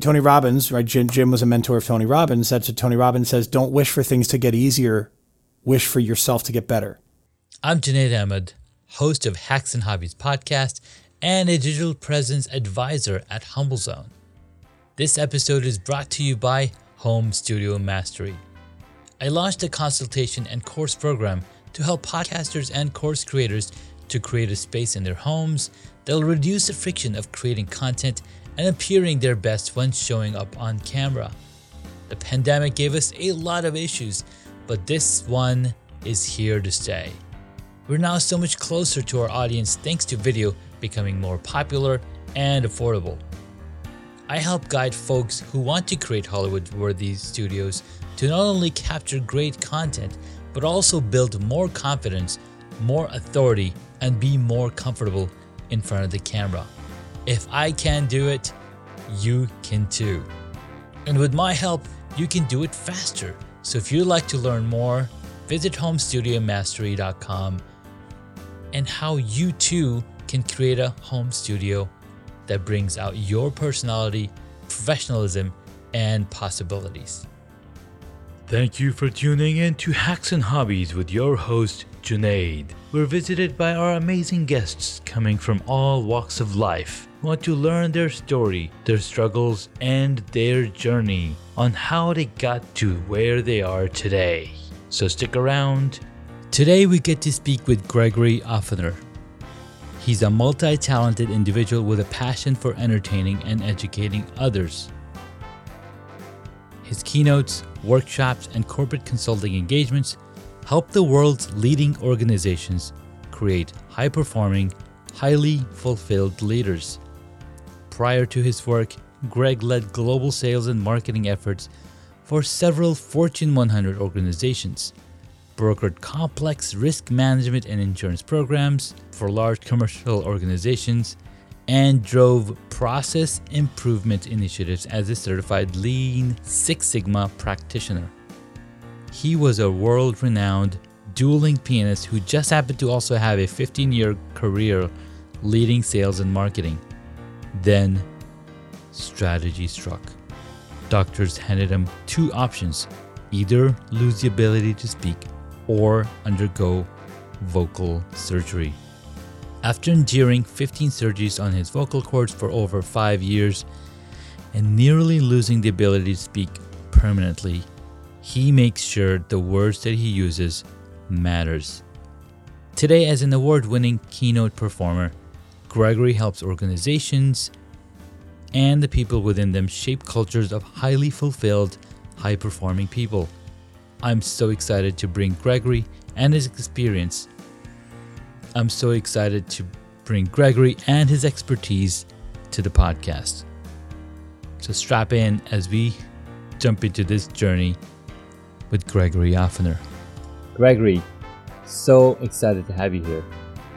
Tony Robbins, right? Jim, Jim was a mentor of Tony Robbins. That's what Tony Robbins says. Don't wish for things to get easier. Wish for yourself to get better. I'm Junaid Ahmed, host of Hacks and Hobbies podcast and a digital presence advisor at HumbleZone. This episode is brought to you by Home Studio Mastery. I launched a consultation and course program to help podcasters and course creators to create a space in their homes that'll reduce the friction of creating content and appearing their best when showing up on camera. The pandemic gave us a lot of issues, but this one is here to stay. We're now so much closer to our audience thanks to video becoming more popular and affordable. I help guide folks who want to create Hollywood worthy studios to not only capture great content, but also build more confidence, more authority, and be more comfortable in front of the camera. If I can do it, you can too. And with my help, you can do it faster. So if you'd like to learn more, visit homestudiomastery.com and how you too can create a home studio that brings out your personality, professionalism, and possibilities. Thank you for tuning in to Hacks and Hobbies with your host, Junaid. We're visited by our amazing guests coming from all walks of life want to learn their story, their struggles, and their journey on how they got to where they are today. So stick around. Today we get to speak with Gregory Offener. He's a multi talented individual with a passion for entertaining and educating others. His keynotes, workshops, and corporate consulting engagements help the world's leading organizations create high performing, highly fulfilled leaders. Prior to his work, Greg led global sales and marketing efforts for several Fortune 100 organizations, brokered complex risk management and insurance programs for large commercial organizations, and drove process improvement initiatives as a certified Lean Six Sigma practitioner. He was a world renowned dueling pianist who just happened to also have a 15 year career leading sales and marketing. Then, strategy struck. Doctors handed him two options either lose the ability to speak or undergo vocal surgery. After enduring 15 surgeries on his vocal cords for over five years and nearly losing the ability to speak permanently, he makes sure the words that he uses matters. Today, as an award-winning keynote performer, Gregory helps organizations and the people within them shape cultures of highly fulfilled, high-performing people. I'm so excited to bring Gregory and his experience I'm so excited to bring Gregory and his expertise to the podcast. So strap in as we jump into this journey with Gregory Offener. Gregory, so excited to have you here.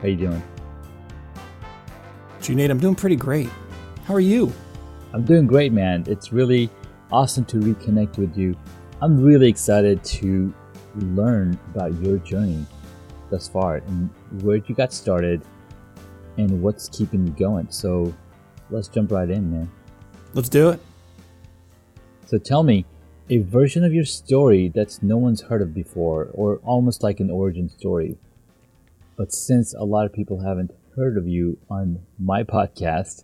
How you doing? Junaid, I'm doing pretty great. How are you? I'm doing great, man. It's really awesome to reconnect with you. I'm really excited to learn about your journey thus far and where you got started and what's keeping you going. So let's jump right in, man. Let's do it. So tell me a version of your story that's no one's heard of before, or almost like an origin story. But since a lot of people haven't heard of you on my podcast,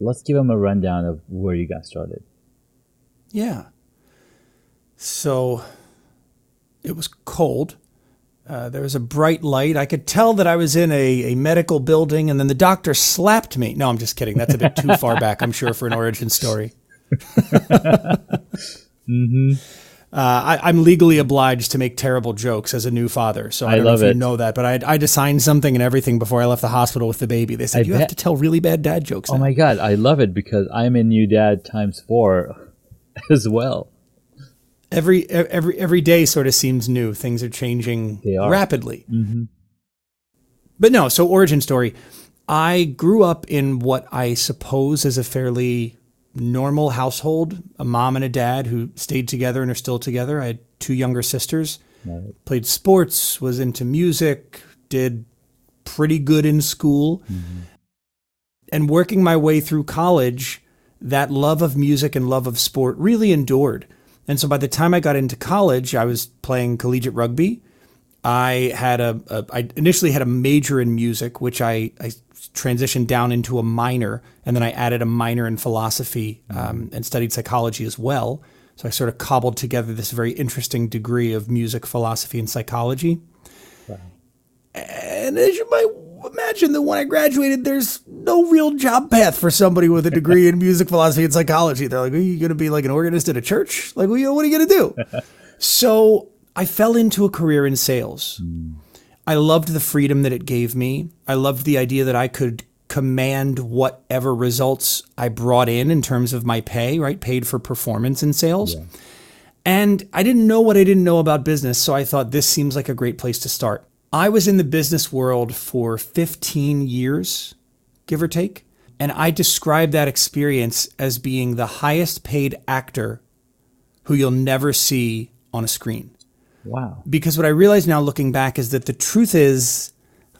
let's give them a rundown of where you got started. Yeah. So it was cold uh, there was a bright light. I could tell that I was in a, a medical building, and then the doctor slapped me. No, I'm just kidding. That's a bit too far back, I'm sure, for an origin story. mm-hmm. Uh, I, am legally obliged to make terrible jokes as a new father, so I, I don't know if it. you know that. But I, I had to something and everything before I left the hospital with the baby. They said I you bet. have to tell really bad dad jokes. Oh now. my god, I love it because I'm a new dad times four as well every every every day sort of seems new. Things are changing are. rapidly. Mm-hmm. But no, so origin story. I grew up in what I suppose is a fairly normal household. A mom and a dad who stayed together and are still together. I had two younger sisters. Right. Played sports, was into music, did pretty good in school. Mm-hmm. And working my way through college, that love of music and love of sport really endured. And so by the time I got into college, I was playing collegiate rugby. I had a, a I initially had a major in music, which I, I transitioned down into a minor, and then I added a minor in philosophy um, and studied psychology as well. So I sort of cobbled together this very interesting degree of music, philosophy, and psychology. Wow. And as you might imagine, that when I graduated, there's no real job path for somebody with a degree in music, philosophy, and psychology. They're like, "Are you going to be like an organist at a church? Like, what are you going to do?" so I fell into a career in sales. Mm. I loved the freedom that it gave me. I loved the idea that I could command whatever results I brought in in terms of my pay, right? Paid for performance in sales. Yeah. And I didn't know what I didn't know about business, so I thought this seems like a great place to start. I was in the business world for 15 years, give or take, and I describe that experience as being the highest paid actor who you'll never see on a screen. Wow. Because what I realize now looking back is that the truth is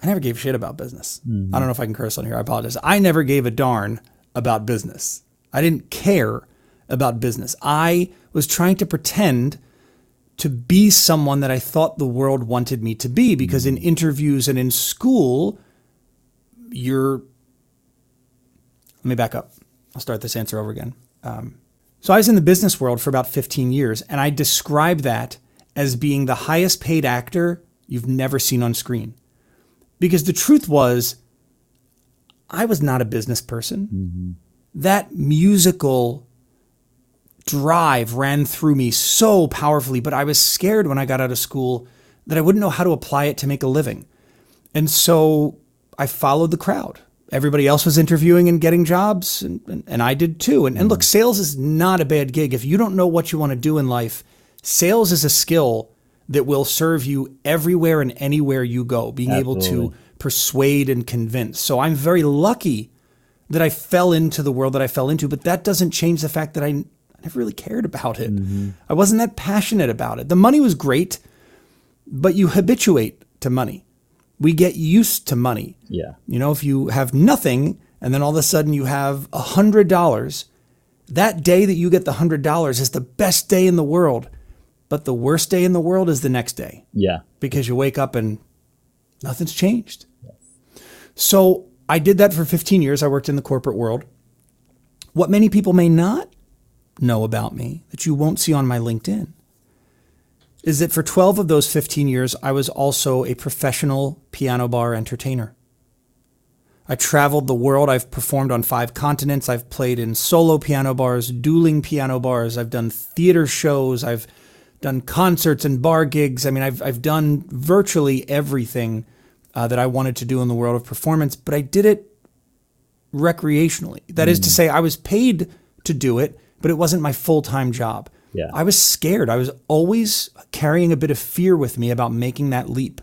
I never gave shit about business. Mm-hmm. I don't know if I can curse on here. I apologize. I never gave a darn about business. I didn't care about business. I was trying to pretend to be someone that I thought the world wanted me to be because in mm-hmm. interviews and in school, you're. Let me back up. I'll start this answer over again. Um, so I was in the business world for about 15 years, and I describe that as being the highest paid actor you've never seen on screen. Because the truth was, I was not a business person. Mm-hmm. That musical drive ran through me so powerfully, but I was scared when I got out of school that I wouldn't know how to apply it to make a living. And so I followed the crowd. Everybody else was interviewing and getting jobs, and, and, and I did too. And, and look, mm-hmm. sales is not a bad gig. If you don't know what you want to do in life, sales is a skill that will serve you everywhere and anywhere you go, being Absolutely. able to persuade and convince. So I'm very lucky that I fell into the world that I fell into, but that doesn't change the fact that I, I never really cared about it. Mm-hmm. I wasn't that passionate about it. The money was great, but you habituate to money. We get used to money. Yeah. You know, if you have nothing and then all of a sudden you have a hundred dollars, that day that you get the hundred dollars is the best day in the world but the worst day in the world is the next day. Yeah. Because you wake up and nothing's changed. Yes. So I did that for 15 years. I worked in the corporate world. What many people may not know about me that you won't see on my LinkedIn is that for 12 of those 15 years, I was also a professional piano bar entertainer. I traveled the world. I've performed on five continents. I've played in solo piano bars, dueling piano bars. I've done theater shows. I've done concerts and bar gigs. I mean, I've I've done virtually everything uh, that I wanted to do in the world of performance, but I did it recreationally. That mm. is to mm. say, I was paid to do it, but it wasn't my full time job. Yeah. I was scared. I was always carrying a bit of fear with me about making that leap.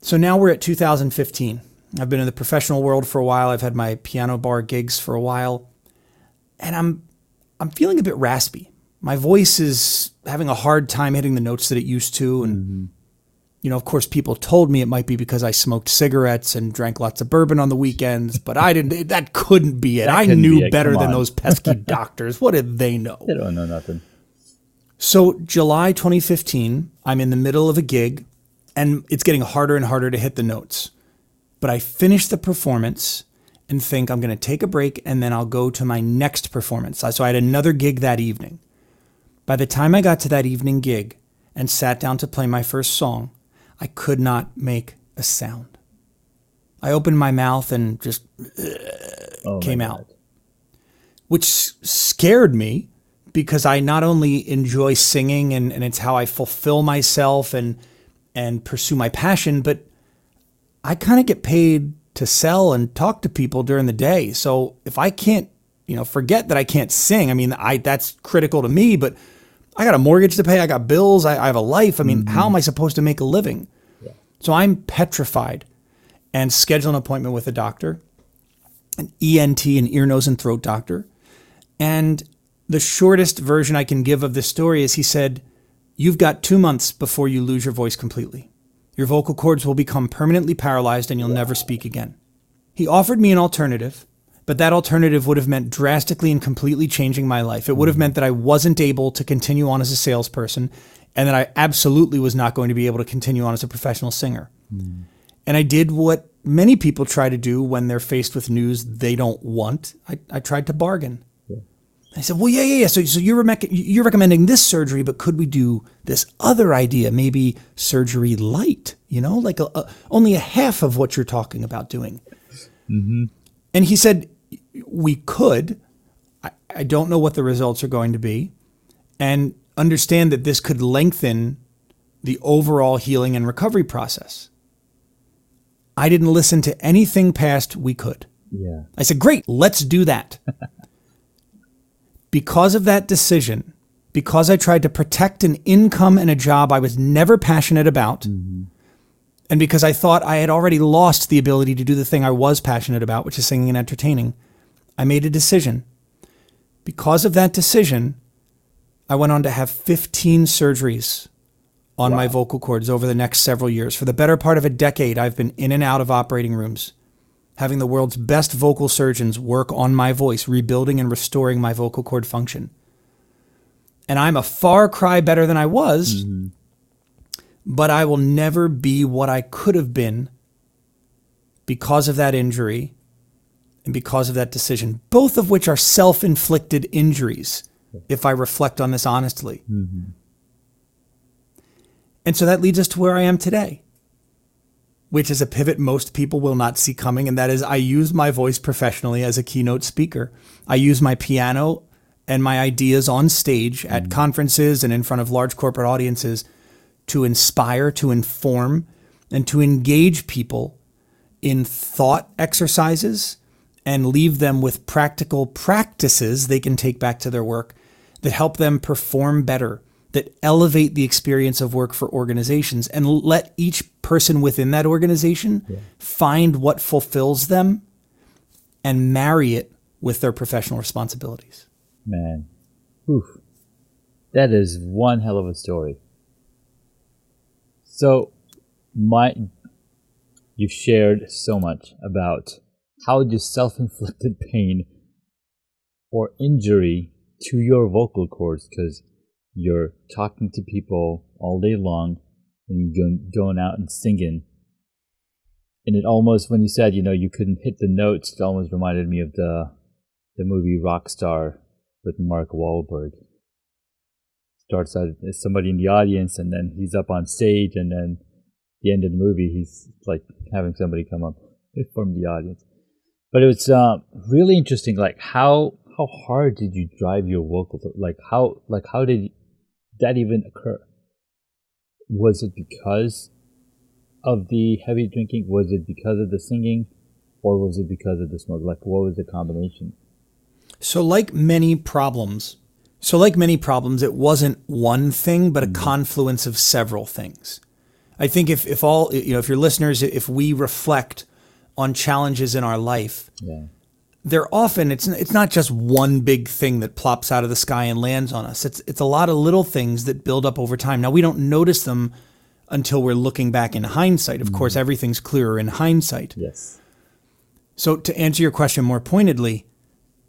So now we're at 2015. I've been in the professional world for a while. I've had my piano bar gigs for a while, and I'm I'm feeling a bit raspy my voice is having a hard time hitting the notes that it used to. And, mm-hmm. you know, of course, people told me it might be because I smoked cigarettes and drank lots of bourbon on the weekends, but I didn't, that couldn't be it. I knew better than those pesky doctors. What did they know? They don't know nothing. So, July 2015, I'm in the middle of a gig and it's getting harder and harder to hit the notes. But I finish the performance and think I'm going to take a break and then I'll go to my next performance. So I had another gig that evening. By the time I got to that evening gig and sat down to play my first song, I could not make a sound. I opened my mouth and just oh came out, which scared me because I not only enjoy singing and, and it's how I fulfill myself and and pursue my passion, but I kind of get paid to sell and talk to people during the day. So if I can't, you know, forget that I can't sing, I mean, I that's critical to me, but I got a mortgage to pay. I got bills. I, I have a life. I mean, mm-hmm. how am I supposed to make a living? Yeah. So I'm petrified and schedule an appointment with a doctor, an ENT, an ear, nose, and throat doctor. And the shortest version I can give of this story is he said, You've got two months before you lose your voice completely. Your vocal cords will become permanently paralyzed and you'll never speak again. He offered me an alternative But that alternative would have meant drastically and completely changing my life. It would have meant that I wasn't able to continue on as a salesperson and that I absolutely was not going to be able to continue on as a professional singer. Mm. And I did what many people try to do when they're faced with news they don't want. I, I tried to bargain. Yeah. I said, well, yeah, yeah, yeah. So, so you're, rec- you're recommending this surgery, but could we do this other idea? Maybe surgery light, you know, like a, a, only a half of what you're talking about doing. Mm-hmm. And he said, we could. I, I don't know what the results are going to be. And understand that this could lengthen the overall healing and recovery process. I didn't listen to anything past we could. Yeah. I said, great, let's do that. because of that decision, because I tried to protect an income and a job I was never passionate about, mm-hmm. and because I thought I had already lost the ability to do the thing I was passionate about, which is singing and entertaining, I made a decision. Because of that decision, I went on to have 15 surgeries on wow. my vocal cords over the next several years. For the better part of a decade, I've been in and out of operating rooms, having the world's best vocal surgeons work on my voice, rebuilding and restoring my vocal cord function. And I'm a far cry better than I was, mm-hmm. but I will never be what I could have been because of that injury and because of that decision, both of which are self inflicted injuries, if I reflect on this honestly. Mm-hmm. And so that leads us to where I am today, which is a pivot most people will not see coming. And that is, I use my voice professionally as a keynote speaker. I use my piano and my ideas on stage at mm. conferences and in front of large corporate audiences to inspire, to inform, and to engage people in thought exercises and leave them with practical practices they can take back to their work that help them perform better that elevate the experience of work for organizations and let each person within that organization yeah. find what fulfills them and marry it with their professional responsibilities. Man, Oof. that is one hell of a story. So, my, you've shared so much about how does self-inflicted pain or injury to your vocal cords, because you're talking to people all day long and you're going out and singing. And it almost, when you said, you know, you couldn't hit the notes, it almost reminded me of the the movie Rockstar with Mark Wahlberg. Starts out as somebody in the audience, and then he's up on stage, and then the end of the movie, he's like having somebody come up from the audience. But it was uh, really interesting, like how how hard did you drive your vocal? Like how like how did that even occur? Was it because of the heavy drinking? Was it because of the singing? Or was it because of the smoke? Like, what was the combination? So, like many problems, so like many problems, it wasn't one thing, but a mm-hmm. confluence of several things. I think if, if all, you know, if your listeners, if we reflect on challenges in our life, yeah they're often it's it's not just one big thing that plops out of the sky and lands on us. It's it's a lot of little things that build up over time. Now we don't notice them until we're looking back in hindsight. Of mm-hmm. course, everything's clearer in hindsight. Yes. So to answer your question more pointedly,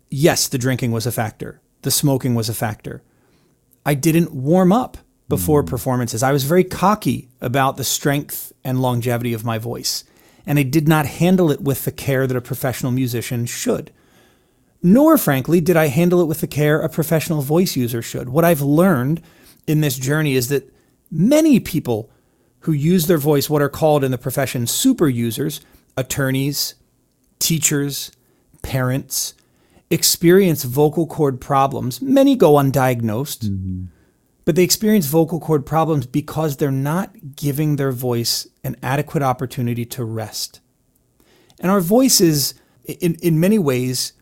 yes, the drinking was a factor. The smoking was a factor. I didn't warm up before mm-hmm. performances. I was very cocky about the strength and longevity of my voice and I did not handle it with the care that a professional musician should. Nor, frankly, did I handle it with the care a professional voice user should. What I've learned in this journey is that many people who use their voice, what are called in the profession super users, attorneys, teachers, parents, experience vocal cord problems. Many go undiagnosed. Mm-hmm but they experience vocal cord problems because they're not giving their voice an adequate opportunity to rest. And our voice is, in, in many ways,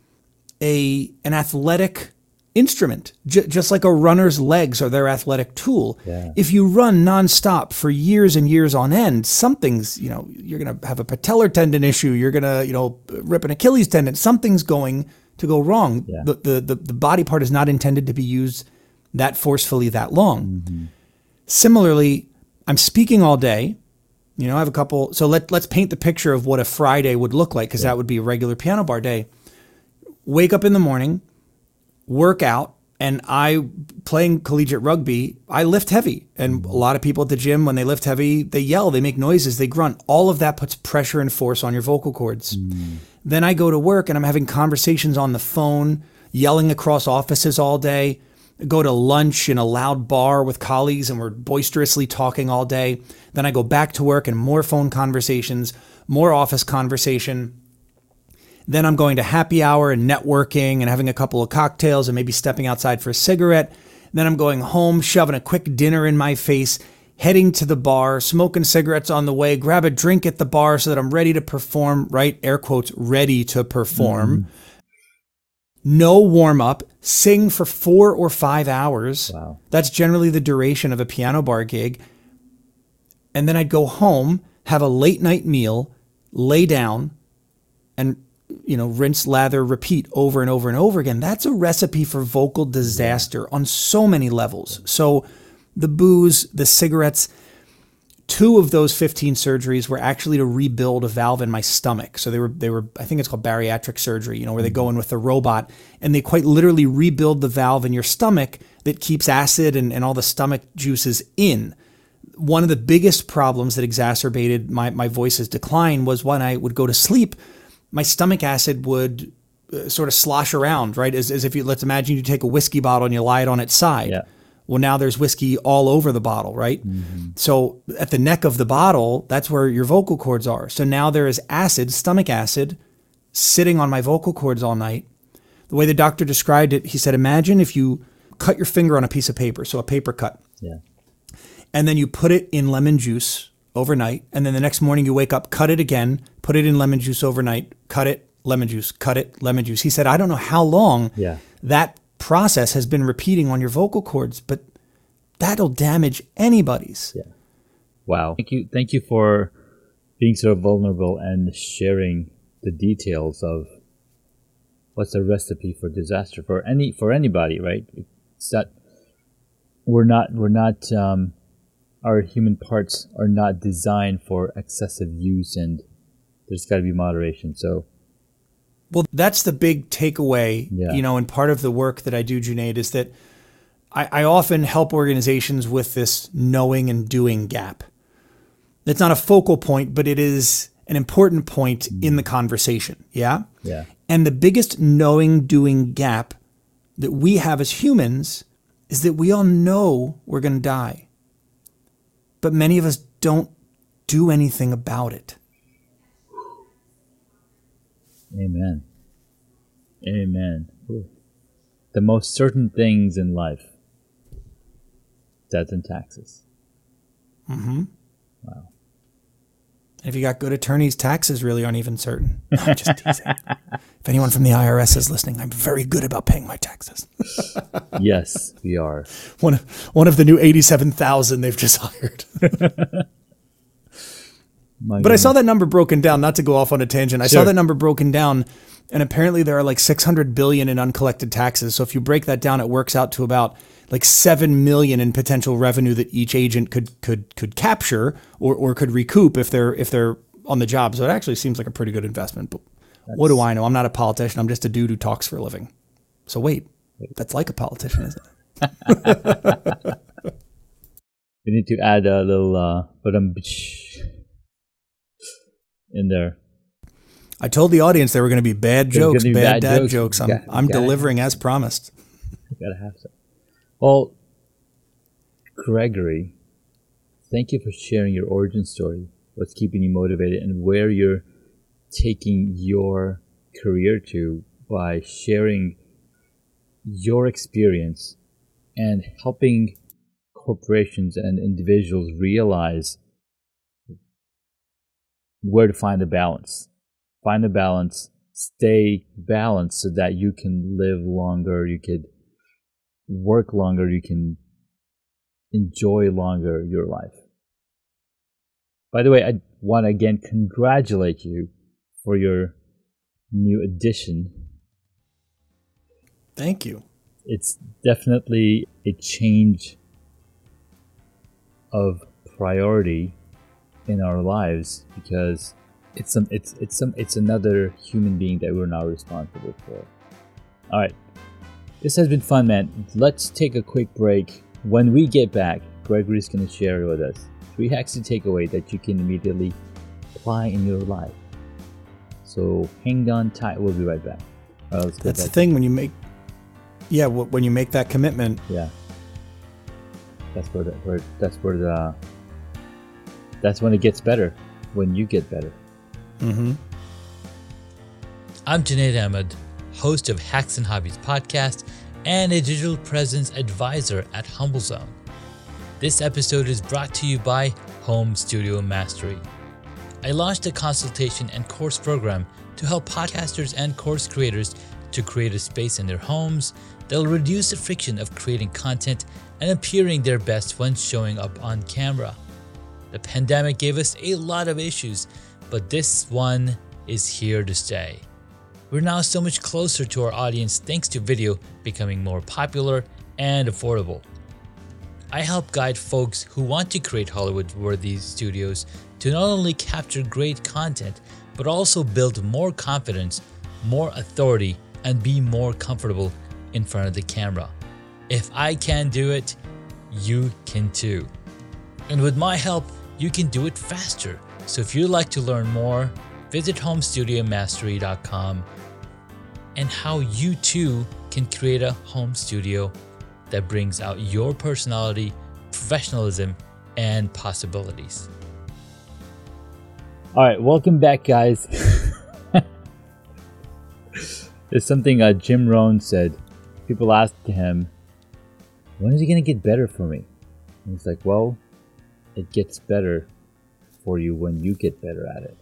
a, an athletic instrument, J- just like a runner's legs are their athletic tool. Yeah. If you run nonstop for years and years on end, something's, you know, you're going to have a patellar tendon issue. You're going to, you know, rip an Achilles tendon. Something's going to go wrong. Yeah. The, the, the, the body part is not intended to be used that forcefully that long. Mm-hmm. Similarly, I'm speaking all day. You know, I have a couple. So let let's paint the picture of what a Friday would look like, because yeah. that would be a regular piano bar day. wake up in the morning, work out, and I playing collegiate rugby, I lift heavy. And a lot of people at the gym, when they lift heavy, they yell, they make noises, they grunt. All of that puts pressure and force on your vocal cords. Mm. Then I go to work and I'm having conversations on the phone, yelling across offices all day. Go to lunch in a loud bar with colleagues and we're boisterously talking all day. Then I go back to work and more phone conversations, more office conversation. Then I'm going to happy hour and networking and having a couple of cocktails and maybe stepping outside for a cigarette. Then I'm going home, shoving a quick dinner in my face, heading to the bar, smoking cigarettes on the way, grab a drink at the bar so that I'm ready to perform, right? Air quotes, ready to perform. Mm. No warm up, sing for four or five hours. Wow. That's generally the duration of a piano bar gig. And then I'd go home, have a late night meal, lay down, and you know, rinse, lather, repeat over and over and over again. That's a recipe for vocal disaster on so many levels. So, the booze, the cigarettes, two of those 15 surgeries were actually to rebuild a valve in my stomach. So they were they were I think it's called bariatric surgery, you know, where they go in with a robot and they quite literally rebuild the valve in your stomach that keeps acid and, and all the stomach juices in. One of the biggest problems that exacerbated my, my voice's decline was when I would go to sleep my stomach acid would uh, sort of slosh around, right? As, as if you, let's imagine you take a whiskey bottle and you lie it on its side. Yeah. Well, now there's whiskey all over the bottle, right? Mm-hmm. So at the neck of the bottle, that's where your vocal cords are. So now there is acid, stomach acid, sitting on my vocal cords all night. The way the doctor described it, he said, imagine if you cut your finger on a piece of paper, so a paper cut. Yeah. And then you put it in lemon juice overnight, and then the next morning you wake up, cut it again, put it in lemon juice overnight, cut it, lemon juice, cut it, lemon juice. He said, I don't know how long yeah. that process has been repeating on your vocal cords, but that'll damage anybody's. Yeah. Wow. Thank you. Thank you for being so vulnerable and sharing the details of what's a recipe for disaster for any for anybody, right? It's that we're not we're not um, our human parts are not designed for excessive use and there's got to be moderation. So, well, that's the big takeaway, yeah. you know, and part of the work that I do, Junaid, is that I, I often help organizations with this knowing and doing gap. It's not a focal point, but it is an important point mm. in the conversation. Yeah. Yeah. And the biggest knowing doing gap that we have as humans is that we all know we're going to die but many of us don't do anything about it. Amen. Amen. Ooh. The most certain things in life death and taxes. Mm-hmm. Wow. If you got good attorneys, taxes really aren't even certain. No, just teasing. if anyone from the IRS is listening, I'm very good about paying my taxes. yes, we are. One of, one of the new 87,000 they've just hired. but I saw that number broken down, not to go off on a tangent. I sure. saw that number broken down and apparently there are like 600 billion in uncollected taxes. So if you break that down, it works out to about like 7 million in potential revenue that each agent could could could capture or, or could recoup if they're if they're on the job. So it actually seems like a pretty good investment. But that's, what do I know? I'm not a politician. I'm just a dude who talks for a living. So wait, that's like a politician, isn't it? we need to add a little uh, in there. I told the audience there were going to be bad jokes, bad, bad, dad jokes. jokes. I'm, got, I'm delivering as promised. gotta have some. Well, Gregory, thank you for sharing your origin story, what's keeping you motivated, and where you're taking your career to by sharing your experience and helping corporations and individuals realize where to find the balance. Find the balance, stay balanced so that you can live longer, you could work longer, you can enjoy longer your life. By the way, I want to again congratulate you for your new addition. Thank you. It's definitely a change of priority in our lives because it's some it's it's some it's another human being that we're now responsible for. All right. This has been fun, man. Let's take a quick break. When we get back, Gregory's going to share with us three hacks to take away that you can immediately apply in your life. So hang on tight. We'll be right back. Right, That's back. the thing when you make, yeah, when you make that commitment. Yeah. That's where, the, where that's where the that's when it gets better. When you get better. Mm-hmm. I'm Junaid Ahmed, host of Hacks and Hobbies podcast and a digital presence advisor at HumbleZone. This episode is brought to you by Home Studio Mastery. I launched a consultation and course program to help podcasters and course creators to create a space in their homes that'll reduce the friction of creating content and appearing their best when showing up on camera. The pandemic gave us a lot of issues, but this one is here to stay. We're now so much closer to our audience thanks to video becoming more popular and affordable. I help guide folks who want to create Hollywood worthy studios to not only capture great content, but also build more confidence, more authority, and be more comfortable in front of the camera. If I can do it, you can too. And with my help, you can do it faster. So if you'd like to learn more, visit homestudiomastery.com and how you too can create a home studio that brings out your personality, professionalism, and possibilities. All right, welcome back, guys. There's something uh, Jim Rohn said. People asked him, When is it going to get better for me? And he's like, Well, it gets better for you when you get better at it.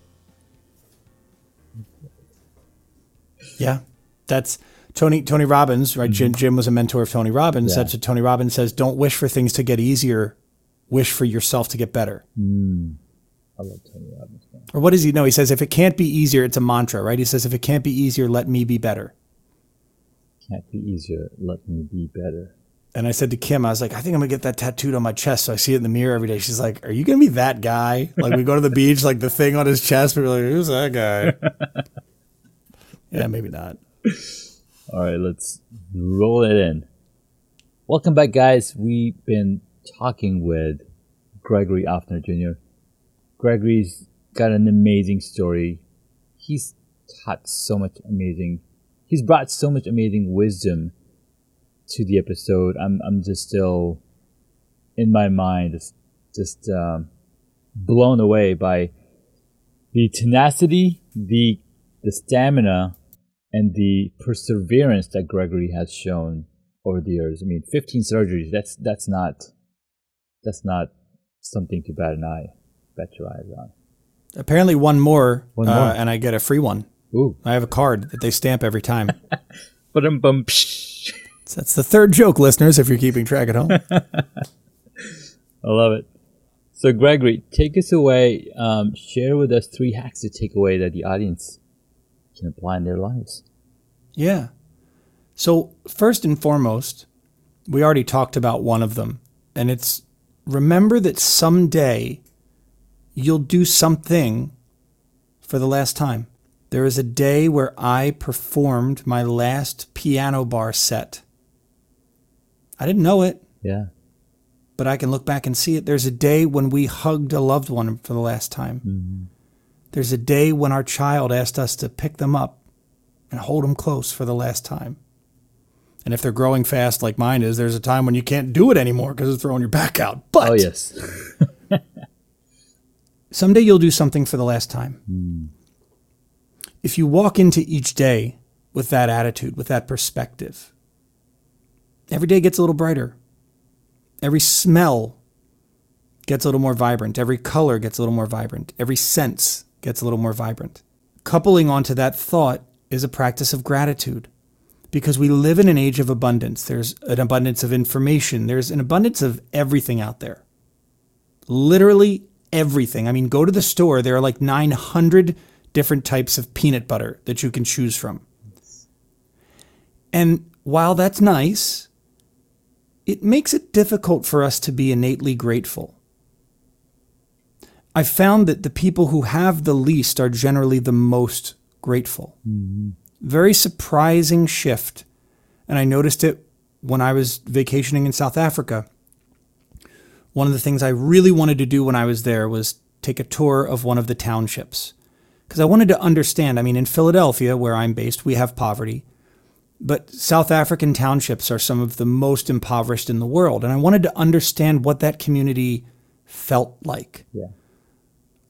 Yeah, that's Tony Tony Robbins, right? Mm-hmm. Jim Jim was a mentor of Tony Robbins. Yeah. Said to Tony Robbins says, "Don't wish for things to get easier. Wish for yourself to get better." Mm. I love Tony Robbins. Man. Or what does he know? He says, "If it can't be easier, it's a mantra, right?" He says, "If it can't be easier, let me be better." Can't be easier. Let me be better. And I said to Kim, I was like, I think I'm gonna get that tattooed on my chest. So I see it in the mirror every day. She's like, Are you gonna be that guy? Like we go to the beach, like the thing on his chest, we're like, Who's that guy? yeah, maybe not. All right, let's roll it in. Welcome back, guys. We've been talking with Gregory Offner Jr. Gregory's got an amazing story. He's taught so much amazing. He's brought so much amazing wisdom to the episode. I'm I'm just still in my mind, just just um, blown away by the tenacity, the the stamina, and the perseverance that Gregory has shown over the years. I mean, 15 surgeries, that's that's not that's not something to bat an eye, bet your eyes on. Apparently one more, one more. Uh, and I get a free one. Ooh. I have a card that they stamp every time. but um bum That's the third joke, listeners, if you're keeping track at home. I love it. So, Gregory, take us away. Um, share with us three hacks to take away that the audience can apply in their lives. Yeah. So, first and foremost, we already talked about one of them, and it's remember that someday you'll do something for the last time. There is a day where I performed my last piano bar set. I didn't know it. Yeah. But I can look back and see it. There's a day when we hugged a loved one for the last time. Mm-hmm. There's a day when our child asked us to pick them up and hold them close for the last time. And if they're growing fast like mine is, there's a time when you can't do it anymore because it's throwing your back out. But oh yes, someday you'll do something for the last time. Mm. If you walk into each day with that attitude, with that perspective, every day gets a little brighter. Every smell gets a little more vibrant. Every color gets a little more vibrant. Every sense gets a little more vibrant. Coupling onto that thought is a practice of gratitude because we live in an age of abundance. There's an abundance of information, there's an abundance of everything out there. Literally everything. I mean, go to the store, there are like 900 different types of peanut butter that you can choose from. And while that's nice, it makes it difficult for us to be innately grateful. I've found that the people who have the least are generally the most grateful. Mm-hmm. Very surprising shift And I noticed it when I was vacationing in South Africa. One of the things I really wanted to do when I was there was take a tour of one of the townships. Because I wanted to understand. I mean, in Philadelphia, where I'm based, we have poverty. But South African townships are some of the most impoverished in the world. And I wanted to understand what that community felt like. Yeah.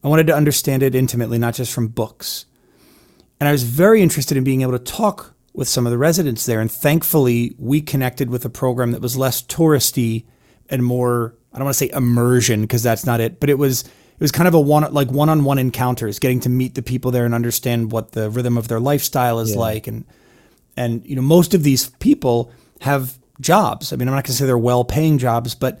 I wanted to understand it intimately, not just from books. And I was very interested in being able to talk with some of the residents there. And thankfully, we connected with a program that was less touristy and more, I don't want to say immersion because that's not it, but it was it was kind of a one like one-on-one encounters, getting to meet the people there and understand what the rhythm of their lifestyle is yeah. like and and you know most of these people have jobs. I mean, I'm not going to say they're well-paying jobs, but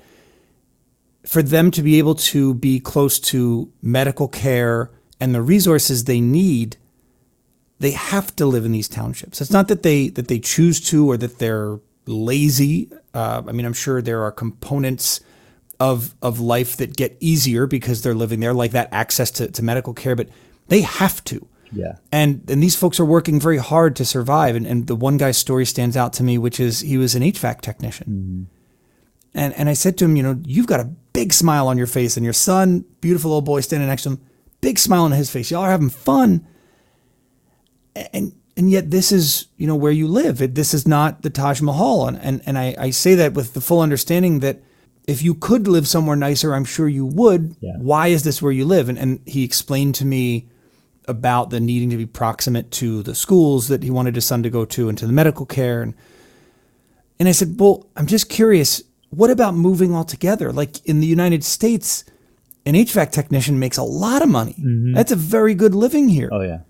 for them to be able to be close to medical care and the resources they need, they have to live in these townships. It's not that they that they choose to or that they're lazy. Uh, I mean, I'm sure there are components of of life that get easier because they're living there, like that access to, to medical care, but they have to. Yeah. And and these folks are working very hard to survive. And, and the one guy's story stands out to me, which is he was an HVAC technician. Mm-hmm. And and I said to him, you know, you've got a big smile on your face, and your son, beautiful old boy standing next to him, big smile on his face. Y'all are having fun. And and yet this is, you know, where you live. It, this is not the Taj Mahal. And and, and I, I say that with the full understanding that if you could live somewhere nicer, I'm sure you would. Yeah. Why is this where you live? And and he explained to me about the needing to be proximate to the schools that he wanted his son to go to and to the medical care and and I said, "Well, I'm just curious, what about moving altogether? Like in the United States, an HVAC technician makes a lot of money. Mm-hmm. That's a very good living here." Oh yeah.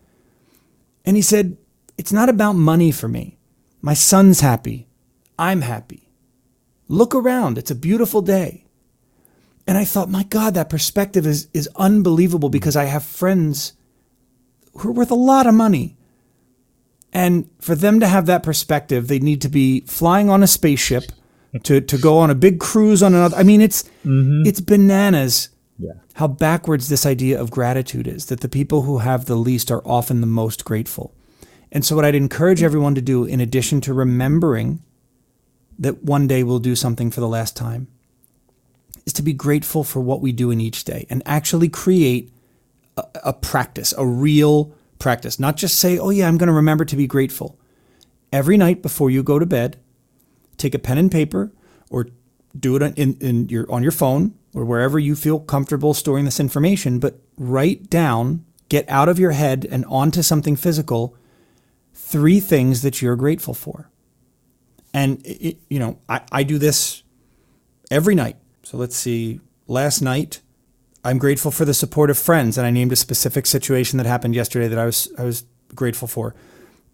And he said, "It's not about money for me. My son's happy. I'm happy. Look around. It's a beautiful day." And I thought, "My god, that perspective is is unbelievable because I have friends who are worth a lot of money. And for them to have that perspective, they need to be flying on a spaceship to, to go on a big cruise on another. I mean, it's mm-hmm. it's bananas yeah. how backwards this idea of gratitude is. That the people who have the least are often the most grateful. And so, what I'd encourage everyone to do, in addition to remembering that one day we'll do something for the last time, is to be grateful for what we do in each day and actually create a, practice, a real practice. Not just say, oh, yeah, I'm going to remember to be grateful. Every night before you go to bed, take a pen and paper or do it in, in your, on your phone or wherever you feel comfortable storing this information, but write down, get out of your head and onto something physical, three things that you're grateful for. And, it, you know, I, I do this every night. So let's see. Last night, I'm grateful for the support of friends, and I named a specific situation that happened yesterday that I was I was grateful for.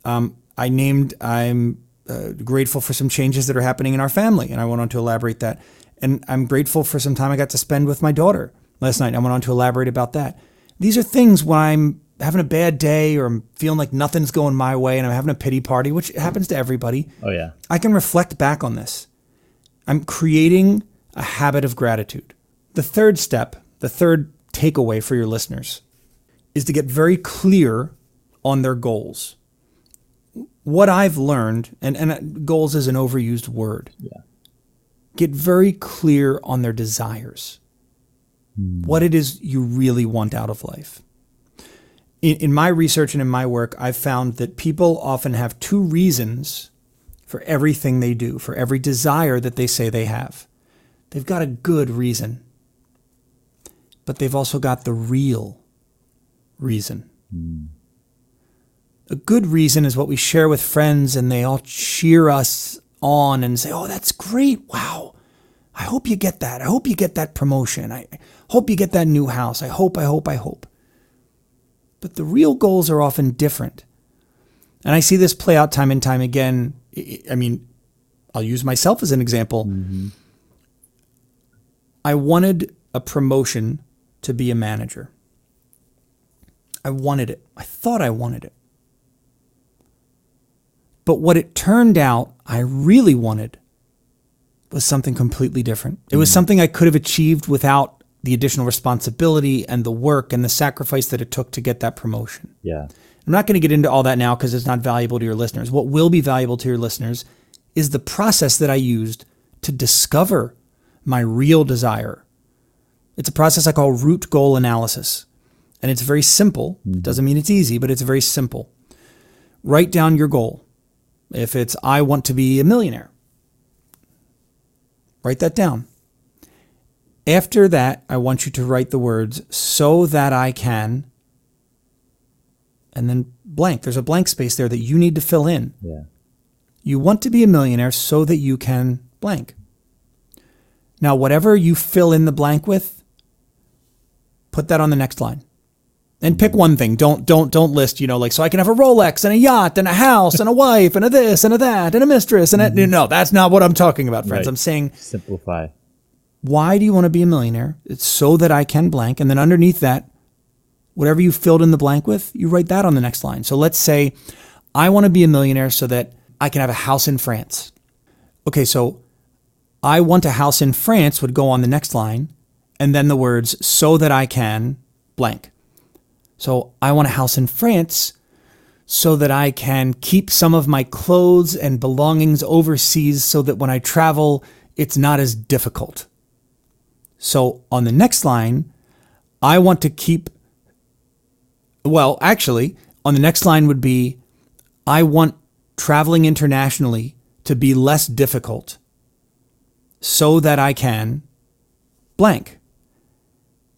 Um, I named I'm uh, grateful for some changes that are happening in our family, and I went on to elaborate that. And I'm grateful for some time I got to spend with my daughter last night. I went on to elaborate about that. These are things when I'm having a bad day or I'm feeling like nothing's going my way and I'm having a pity party, which happens to everybody. Oh yeah. I can reflect back on this. I'm creating a habit of gratitude. The third step the third takeaway for your listeners is to get very clear on their goals. What I've learned, and, and goals is an overused word. Yeah. Get very clear on their desires. Mm. What it is you really want out of life. In, in my research and in my work, I've found that people often have two reasons for everything they do, for every desire that they say they have. They've got a good reason but they've also got the real reason. Mm. A good reason is what we share with friends and they all cheer us on and say, Oh, that's great. Wow. I hope you get that. I hope you get that promotion. I hope you get that new house. I hope, I hope, I hope. But the real goals are often different. And I see this play out time and time again. I mean, I'll use myself as an example. Mm-hmm. I wanted a promotion to be a manager. I wanted it. I thought I wanted it. But what it turned out I really wanted was something completely different. It was mm. something I could have achieved without the additional responsibility and the work and the sacrifice that it took to get that promotion. Yeah. I'm not going to get into all that now because it's not valuable to your listeners. What will be valuable to your listeners is the process that I used to discover my real desire. It's a process I call root goal analysis. And it's very simple. Mm-hmm. Doesn't mean it's easy, but it's very simple. Write down your goal. If it's, I want to be a millionaire, write that down. After that, I want you to write the words, so that I can, and then blank. There's a blank space there that you need to fill in. Yeah. You want to be a millionaire so that you can blank. Now, whatever you fill in the blank with, put that on the next line. And pick one thing. Don't don't don't list, you know, like so I can have a Rolex and a yacht and a house and a wife and a this and a that and a mistress and mm-hmm. a, no, that's not what I'm talking about, friends. Right. I'm saying simplify. Why do you want to be a millionaire? It's so that I can blank. And then underneath that, whatever you filled in the blank with, you write that on the next line. So let's say I want to be a millionaire so that I can have a house in France. Okay, so I want a house in France would go on the next line, and then the words so that I can blank. So I want a house in France so that I can keep some of my clothes and belongings overseas so that when I travel, it's not as difficult. So on the next line, I want to keep, well, actually, on the next line would be I want traveling internationally to be less difficult so that I can blank.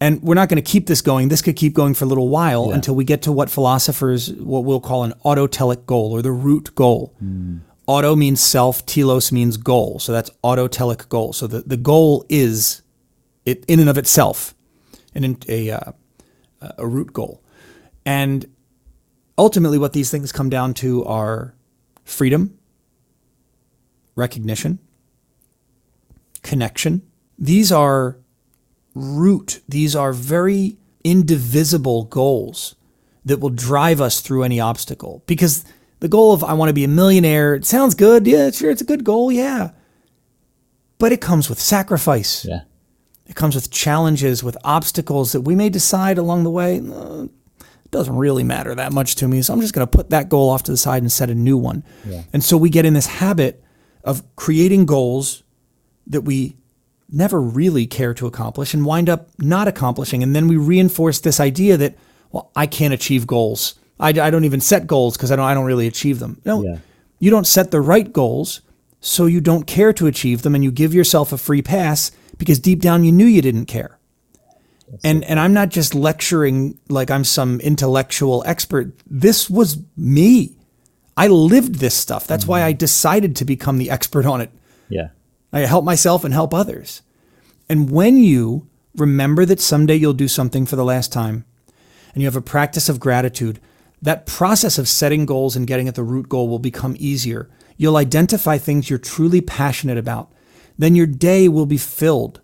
And we're not going to keep this going. This could keep going for a little while yeah. until we get to what philosophers, what we'll call an autotelic goal or the root goal. Mm. Auto means self, telos means goal. So that's autotelic goal. So the, the goal is it in and of itself, an, a, uh, a root goal. And ultimately, what these things come down to are freedom, recognition, connection. These are root, these are very indivisible goals that will drive us through any obstacle. Because the goal of I want to be a millionaire, it sounds good. Yeah, sure, it's a good goal. Yeah. But it comes with sacrifice. Yeah. It comes with challenges, with obstacles that we may decide along the way. Uh, it doesn't really matter that much to me. So I'm just going to put that goal off to the side and set a new one. Yeah. And so we get in this habit of creating goals that we never really care to accomplish and wind up not accomplishing. And then we reinforce this idea that, well, I can't achieve goals. I, I don't even set goals because I don't, I don't really achieve them. No, yeah. you don't set the right goals, so you don't care to achieve them and you give yourself a free pass because deep down you knew you didn't care. That's and, and I'm not just lecturing like I'm some intellectual expert. This was me. I lived this stuff. That's mm-hmm. why I decided to become the expert on it. Yeah. I help myself and help others. And when you remember that someday you'll do something for the last time and you have a practice of gratitude, that process of setting goals and getting at the root goal will become easier. You'll identify things you're truly passionate about. Then your day will be filled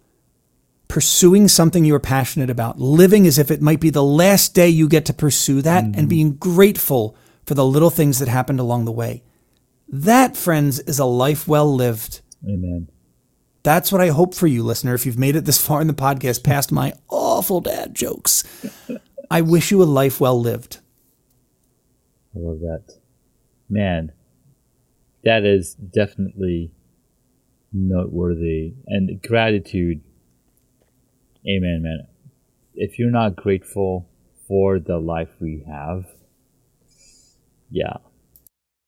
pursuing something you're passionate about, living as if it might be the last day you get to pursue that, mm-hmm. and being grateful for the little things that happened along the way. That, friends, is a life well lived. Amen. That's what I hope for you, listener. If you've made it this far in the podcast past my awful dad jokes, I wish you a life well lived. I love that. Man, that is definitely noteworthy. And gratitude. Amen, man. If you're not grateful for the life we have, yeah,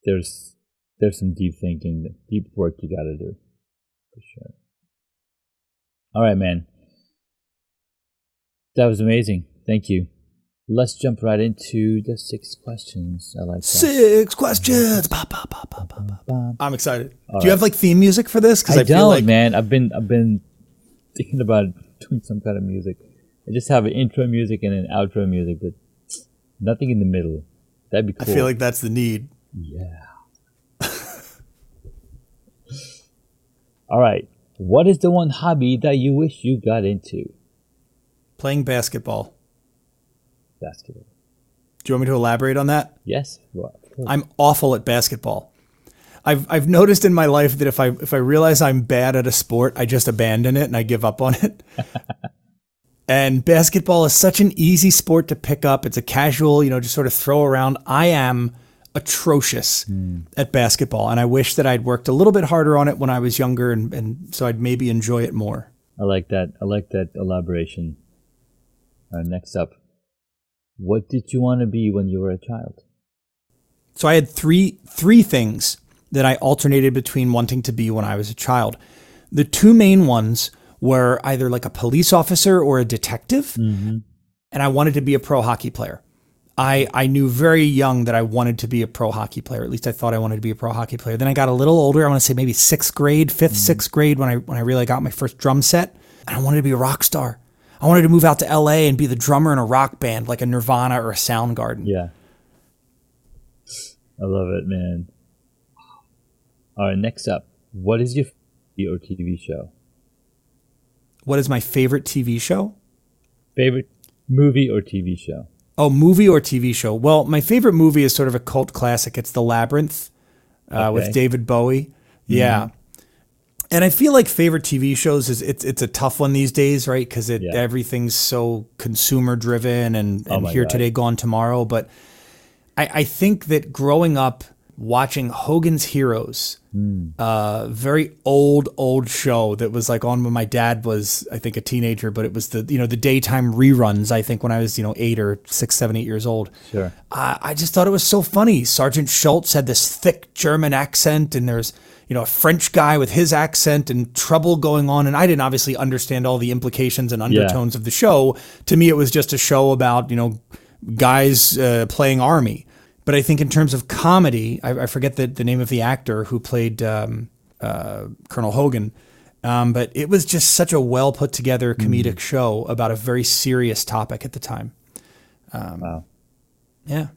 there's there's some deep thinking, deep work you got to do, for sure. All right, man. That was amazing. Thank you. Let's jump right into the six questions. I like that. Six questions. Ba, ba, ba, I'm excited. All Do you have like theme music for this? Because I, I, don't, like man. I've been I've been thinking about doing some kind of music. I just have an intro music and an outro music, but nothing in the middle. That'd be cool. I feel like that's the need. Yeah. All right. What is the one hobby that you wish you got into? Playing basketball. Basketball. Do you want me to elaborate on that? Yes. Well, I'm awful at basketball. I've I've noticed in my life that if I if I realize I'm bad at a sport, I just abandon it and I give up on it. and basketball is such an easy sport to pick up. It's a casual, you know, just sort of throw around. I am atrocious mm. at basketball. And I wish that I'd worked a little bit harder on it when I was younger and, and so I'd maybe enjoy it more. I like that. I like that elaboration. Uh, next up, what did you want to be when you were a child? So I had three three things that I alternated between wanting to be when I was a child. The two main ones were either like a police officer or a detective, mm-hmm. and I wanted to be a pro hockey player. I, I knew very young that I wanted to be a pro hockey player. At least I thought I wanted to be a pro hockey player. Then I got a little older. I want to say maybe sixth grade, 5th mm. sixth grade when I when I really got my first drum set. And I wanted to be a rock star. I wanted to move out to LA and be the drummer in a rock band like a Nirvana or a Soundgarden. Yeah. I love it, man. All right, next up, what is your favorite TV show? What is my favorite TV show? Favorite movie or TV show? Oh, movie or TV show? Well, my favorite movie is sort of a cult classic. It's The Labyrinth uh, okay. with David Bowie. Mm-hmm. Yeah. And I feel like favorite TV shows is it's it's a tough one these days, right? Because it yeah. everything's so consumer driven and, and oh here God. today, gone tomorrow. But I, I think that growing up watching Hogan's Heroes, mm. uh, very old, old show that was like on when my dad was, I think, a teenager, but it was the, you know, the daytime reruns, I think, when I was, you know, eight or six, seven, eight years old. Sure. Uh, I just thought it was so funny. Sergeant Schultz had this thick German accent, and there's, you know, a French guy with his accent and trouble going on. And I didn't obviously understand all the implications and undertones yeah. of the show. To me, it was just a show about, you know, guys uh, playing army. But I think in terms of comedy, I, I forget the, the name of the actor who played um, uh, Colonel Hogan. Um, but it was just such a well put together comedic mm. show about a very serious topic at the time. Um, wow. Yeah.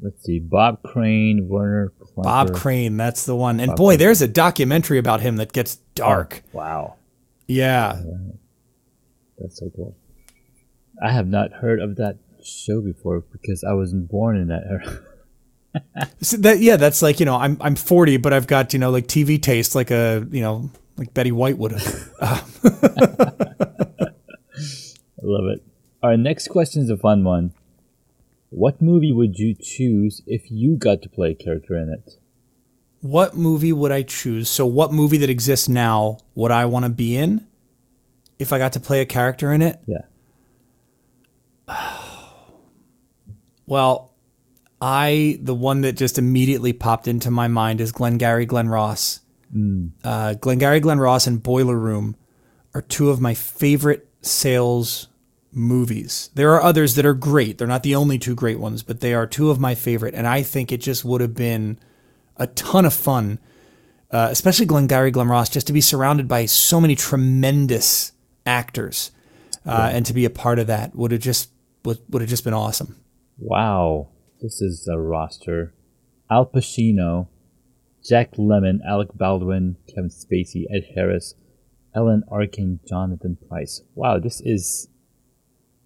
Let's see. Bob Crane, Werner. Bob Crane, that's the one. And Bob boy, Crane. there's a documentary about him that gets dark. Oh, wow. Yeah. That's so cool. I have not heard of that show before because I wasn't born in that era. so that yeah, that's like you know I'm I'm 40, but I've got you know like TV taste like a you know like Betty White would have. I love it. Right, next question is a fun one. What movie would you choose if you got to play a character in it? What movie would I choose? So, what movie that exists now would I want to be in if I got to play a character in it? Yeah. well, I the one that just immediately popped into my mind is Glengarry Glen Ross. Mm. Uh, Glengarry Glen Ross and Boiler Room are two of my favorite sales movies. There are others that are great. They're not the only two great ones, but they are two of my favorite. And I think it just would have been a ton of fun, uh, especially Glengarry Glen Ross, just to be surrounded by so many tremendous actors, uh, yeah. and to be a part of that would have just would, would have just been awesome. Wow. This is a roster. Al Pacino, Jack Lemmon, Alec Baldwin, Kevin Spacey, Ed Harris, Alan Arkin, Jonathan Pryce. Wow, this is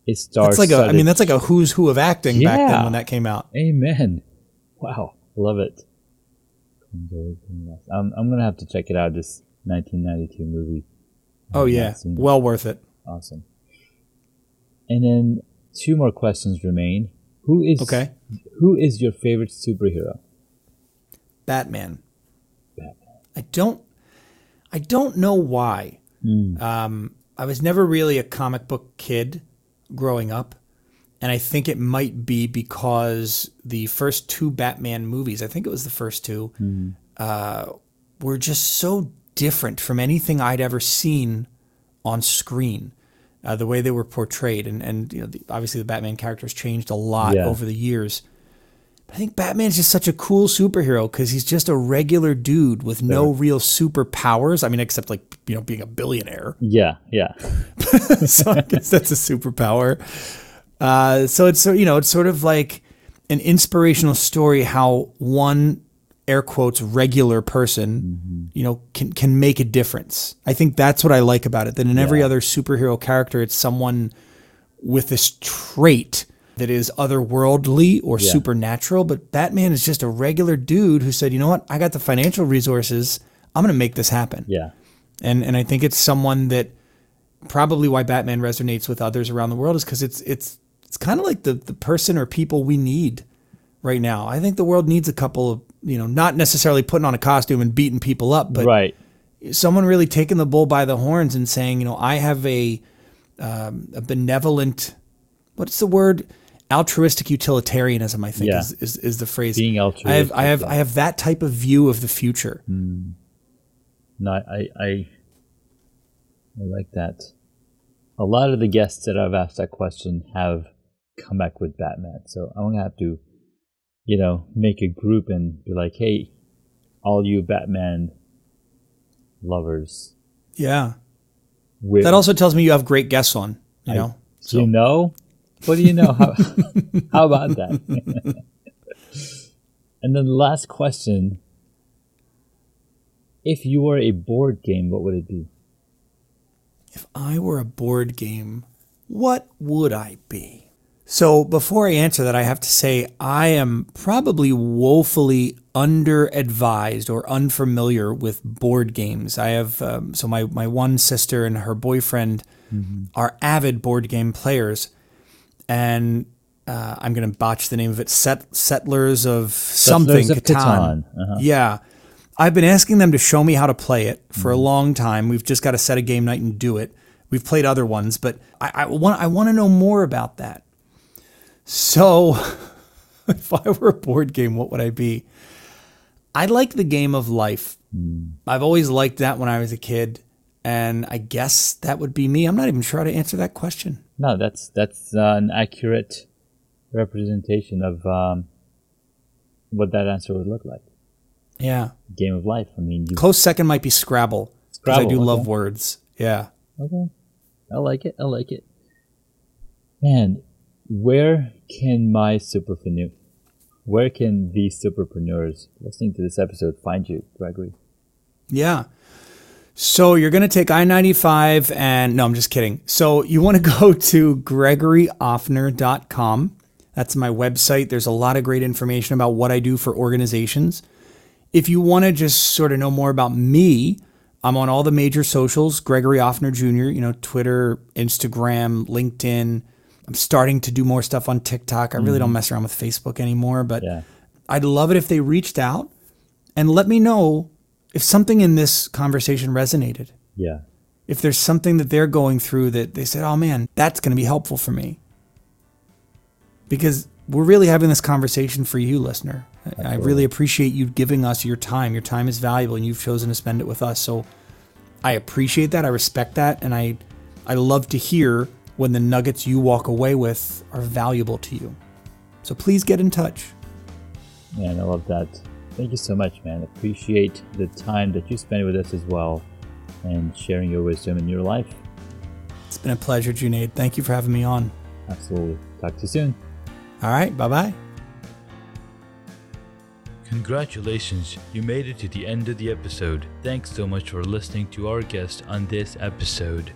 a star. That's like a. I mean, that's like a who's who of acting yeah. back then when that came out. Amen. Wow, love it. I'm I'm gonna have to check it out. This 1992 movie. Oh yeah, well worth it. Awesome. And then two more questions remain. Who is okay? Who is your favorite superhero? Batman. Batman. I don't. I don't know why. Mm. Um, I was never really a comic book kid growing up, and I think it might be because the first two Batman movies, I think it was the first two, mm. uh, were just so different from anything I'd ever seen on screen uh, the way they were portrayed, and and you know, the, obviously the Batman characters changed a lot yeah. over the years. But I think Batman's just such a cool superhero because he's just a regular dude with no real superpowers. I mean, except like you know being a billionaire. Yeah, yeah. so I guess that's a superpower. Uh, so it's so you know it's sort of like an inspirational story how one air quotes regular person, mm-hmm. you know, can can make a difference. I think that's what I like about it. That in yeah. every other superhero character, it's someone with this trait that is otherworldly or yeah. supernatural. But Batman is just a regular dude who said, you know what, I got the financial resources. I'm going to make this happen. Yeah. And and I think it's someone that probably why Batman resonates with others around the world is because it's it's it's kind of like the the person or people we need right now. I think the world needs a couple of, you know, not necessarily putting on a costume and beating people up, but right. someone really taking the bull by the horns and saying, you know, I have a, um, a benevolent, what's the word? Altruistic utilitarianism, I think, yeah. is, is, is the phrase. Being altruistic. I have, I have, I have that type of view of the future. Mm. No, I, I, I like that. A lot of the guests that I've asked that question have come back with Batman. So I'm gonna have to, you know, make a group and be like, hey, all you Batman lovers. Yeah. With, that also tells me you have great guests on. You I, know. So. You know. What do you know? How, how about that? and then the last question: If you were a board game, what would it be? If I were a board game, what would I be? So before I answer that, I have to say I am probably woefully under advised or unfamiliar with board games. I have um, so my my one sister and her boyfriend mm-hmm. are avid board game players, and uh, I'm going to botch the name of it. Set, Settlers of something. Settlers of Catan. Uh-huh. Yeah. I've been asking them to show me how to play it for mm-hmm. a long time. We've just got to set a game night and do it. We've played other ones, but I, I want I want to know more about that. So, if I were a board game, what would I be? I like the game of life. Mm. I've always liked that when I was a kid, and I guess that would be me. I'm not even sure how to answer that question. No, that's that's uh, an accurate representation of um, what that answer would look like. Yeah, game of life. I mean, close second might be Scrabble. Scrabble. I do okay. love words. Yeah. Okay, I like it. I like it. Man, where can my superpreneur, where can these superpreneurs listening to this episode find you, Gregory? Yeah. So you're going to take I 95 and no, I'm just kidding. So you want to go to gregoryoffner.com. That's my website. There's a lot of great information about what I do for organizations. If you want to just sort of know more about me, I'm on all the major socials, Gregory Offner Jr., you know, Twitter, Instagram, LinkedIn, I'm starting to do more stuff on TikTok. I really mm don't mess around with Facebook anymore, but yeah. I'd love it if they reached out and let me know if something in this conversation resonated. Yeah. If there's something that they're going through that they said, "Oh man, that's going to be helpful for me." Because we're really having this conversation for you, listener. Absolutely. I really appreciate you giving us your time. Your time is valuable and you've chosen to spend it with us. So I appreciate that. I respect that and I I love to hear when the nuggets you walk away with are valuable to you. So please get in touch. Man, I love that. Thank you so much, man. Appreciate the time that you spend with us as well and sharing your wisdom in your life. It's been a pleasure, Junaid. Thank you for having me on. Absolutely. Talk to you soon. All right. Bye bye. Congratulations, you made it to the end of the episode. Thanks so much for listening to our guest on this episode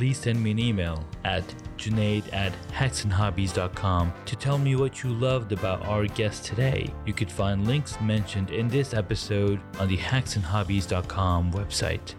please send me an email at junaid at hacksandhobbies.com to tell me what you loved about our guest today. You could find links mentioned in this episode on the hacksandhobbies.com website.